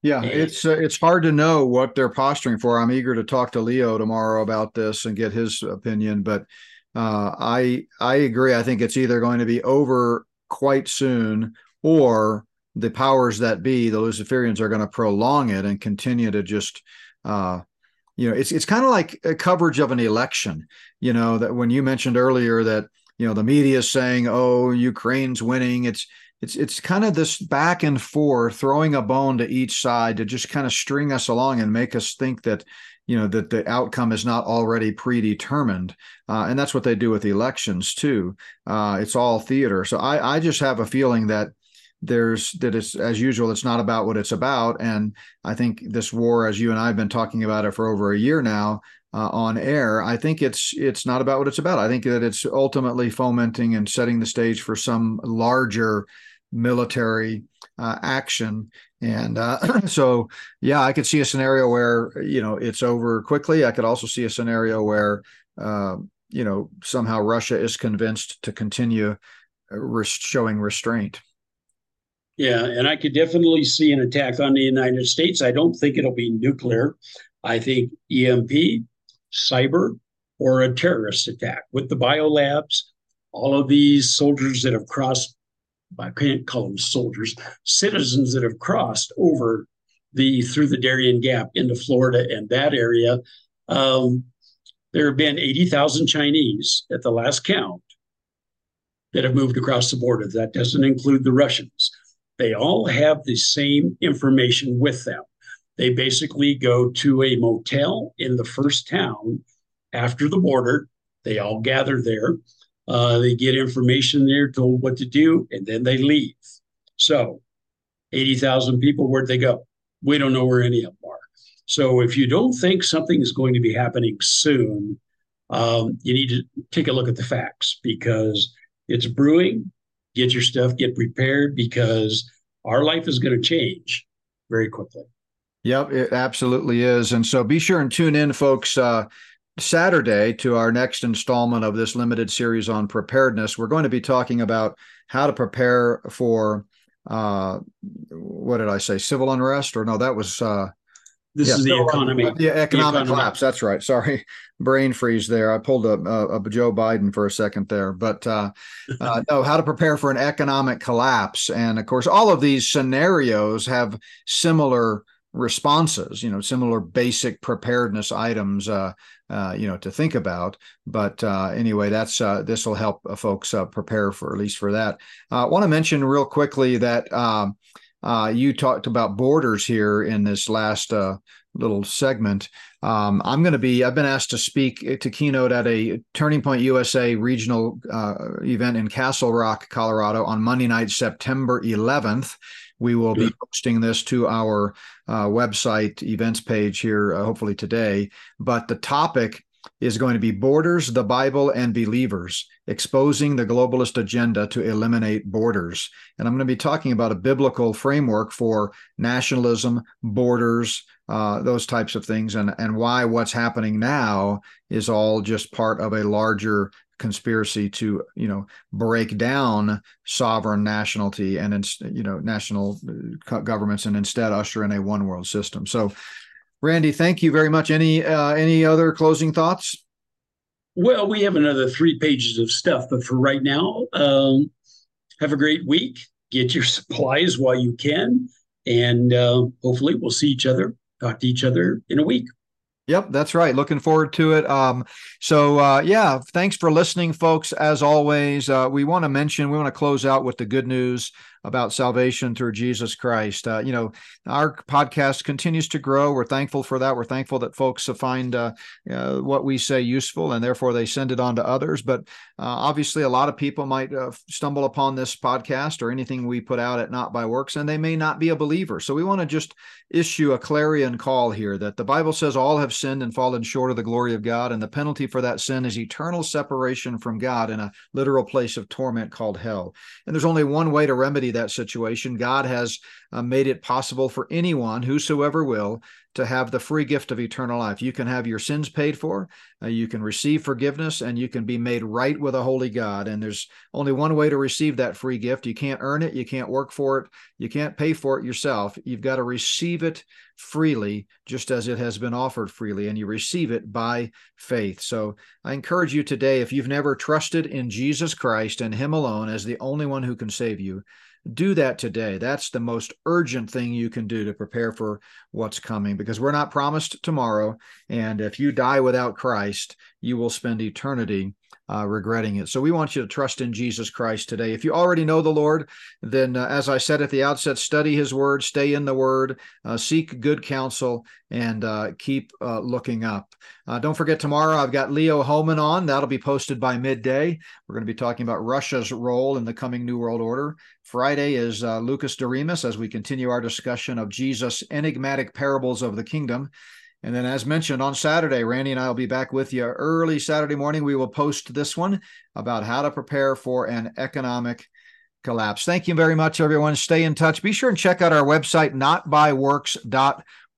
Speaker 1: Yeah, and, it's uh, it's hard to know what they're posturing for. I'm eager to talk to Leo tomorrow about this and get his opinion, but uh, I I agree. I think it's either going to be over quite soon, or the powers that be, the Luciferians, are going to prolong it and continue to just uh, you know it's it's kind of like a coverage of an election you know that when you mentioned earlier that you know the media is saying oh ukraine's winning it's it's it's kind of this back and forth throwing a bone to each side to just kind of string us along and make us think that you know that the outcome is not already predetermined uh, and that's what they do with elections too uh, it's all theater. So i i just have a feeling that there's that it's as usual it's not about what it's about. And i think this war as you and i have been talking about it for over a year now uh, on air i think it's it's not about what it's about. I think that it's ultimately fomenting and setting the stage for some larger military uh, action. And uh, so yeah i could see a scenario where you know it's over quickly. I could also see a scenario where uh, you know somehow russia is convinced to continue uh, showing restraint
Speaker 2: yeah, and I could definitely see an attack on the United States. I don't think it'll be nuclear. I think EMP, cyber, or a terrorist attack with the biolabs. All of these soldiers that have crossed, I can't call them soldiers, citizens that have crossed over the through the Darien Gap into Florida and that area. Um, there have been 80,000 Chinese at the last count that have moved across the border. That doesn't include the Russians. They all have the same information with them. They basically go to a motel in the first town after the border. They all gather there. Uh, they get information there, told what to do, and then they leave. So, 80,000 people, where'd they go? We don't know where any of them are. So, if you don't think something is going to be happening soon, um, you need to take a look at the facts because it's brewing get your stuff, get prepared because our life is going to change very quickly.
Speaker 1: Yep, it absolutely is. And so be sure and tune in, folks. Uh, Saturday to our next installment of this limited series on preparedness. We're going to be talking about how to prepare for uh, what did I say? Civil unrest, or no? That was uh,
Speaker 2: this yeah, is the economy.
Speaker 1: Yeah, economic the collapse. That's right. Sorry, brain freeze there. I pulled a, a, a Joe Biden for a second there, but uh, uh, no, how to prepare for an economic collapse, and of course, all of these scenarios have similar responses. You know, similar basic preparedness items. Uh, uh, you know, to think about. But uh, anyway, that's uh, this will help uh, folks uh, prepare for at least for that. I want to mention real quickly that. Um, uh, you talked about borders here in this last uh, little segment. Um, I'm going to be, I've been asked to speak to keynote at a Turning Point USA regional uh, event in Castle Rock, Colorado on Monday night, September 11th. We will be posting this to our uh, website events page here, uh, hopefully today. But the topic is going to be Borders, the Bible, and Believers Exposing the Globalist Agenda to Eliminate Borders. And I'm going to be talking about a biblical framework for nationalism, borders, uh, those types of things, and, and why what's happening now is all just part of a larger conspiracy to you know break down sovereign nationality and you know national uh, governments and instead usher in a one world system so Randy, thank you very much. Any uh, any other closing thoughts?
Speaker 2: Well, we have another three pages of stuff, but for right now, um, have a great week. Get your supplies while you can, and uh, hopefully, we'll see each other, talk to each other in a week.
Speaker 1: Yep, that's right. Looking forward to it. Um, so, uh, yeah, thanks for listening, folks. As always, uh, we want to mention, we want to close out with the good news about salvation through Jesus Christ. Uh, you know, our podcast continues to grow. We're thankful for that. We're thankful that folks find uh, uh, what we say useful and therefore they send it on to others. But uh, obviously, a lot of people might stumble upon this podcast or anything we put out at Not by Works, and they may not be a believer. So we want to just issue a clarion call here that the Bible says all have sinned and fallen short of the glory of God, and the penalty for that sin is eternal separation from God in a literal place of torment called hell. And there's only one way to remedy that situation. God has uh, made it possible for anyone, whosoever will, to have the free gift of eternal life. You can have your sins paid for, uh, you can receive forgiveness, and you can be made right with a holy God. And there's only one way to receive that free gift. You can't earn it, you can't work for it, you can't pay for it yourself. You've got to receive it freely, just as it has been offered freely, and you receive it by faith. So I encourage you today, if you've never trusted in Jesus Christ and Him alone as the only one who can save you, do that today. That's the most urgent thing you can do to prepare for what's coming because we're not promised tomorrow. And if you die without Christ, you will spend eternity uh, regretting it. So we want you to trust in Jesus Christ today. If you already know the Lord, then uh, as I said at the outset, study His Word, stay in the Word, uh, seek good counsel, and uh, keep uh, looking up. Uh, don't forget tomorrow I've got Leo Hohmann on. That'll be posted by midday. We're going to be talking about Russia's role in the coming New World Order. Friday is Lucas Doremus as we continue our discussion of Jesus' enigmatic parables of the kingdom. And then, as mentioned on Saturday, Randy and I will be back with you early Saturday morning. We will post this one about how to prepare for an economic collapse. Thank you very much, everyone. Stay in touch. Be sure and check out our website,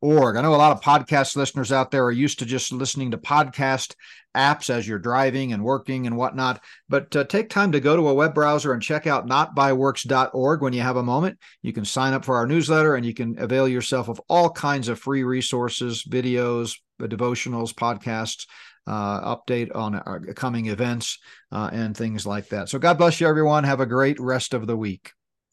Speaker 1: notbyworks.org. I know a lot of podcast listeners out there are used to just listening to podcast apps as you're driving and working and whatnot. But uh, take time to go to a web browser and check out notbyworks.org when you have a moment. You can sign up for our newsletter and you can avail yourself of all kinds of free resources, videos, devotionals, podcasts, uh, update on our coming events, uh, and things like that. So God bless you, everyone. Have a great rest of the week.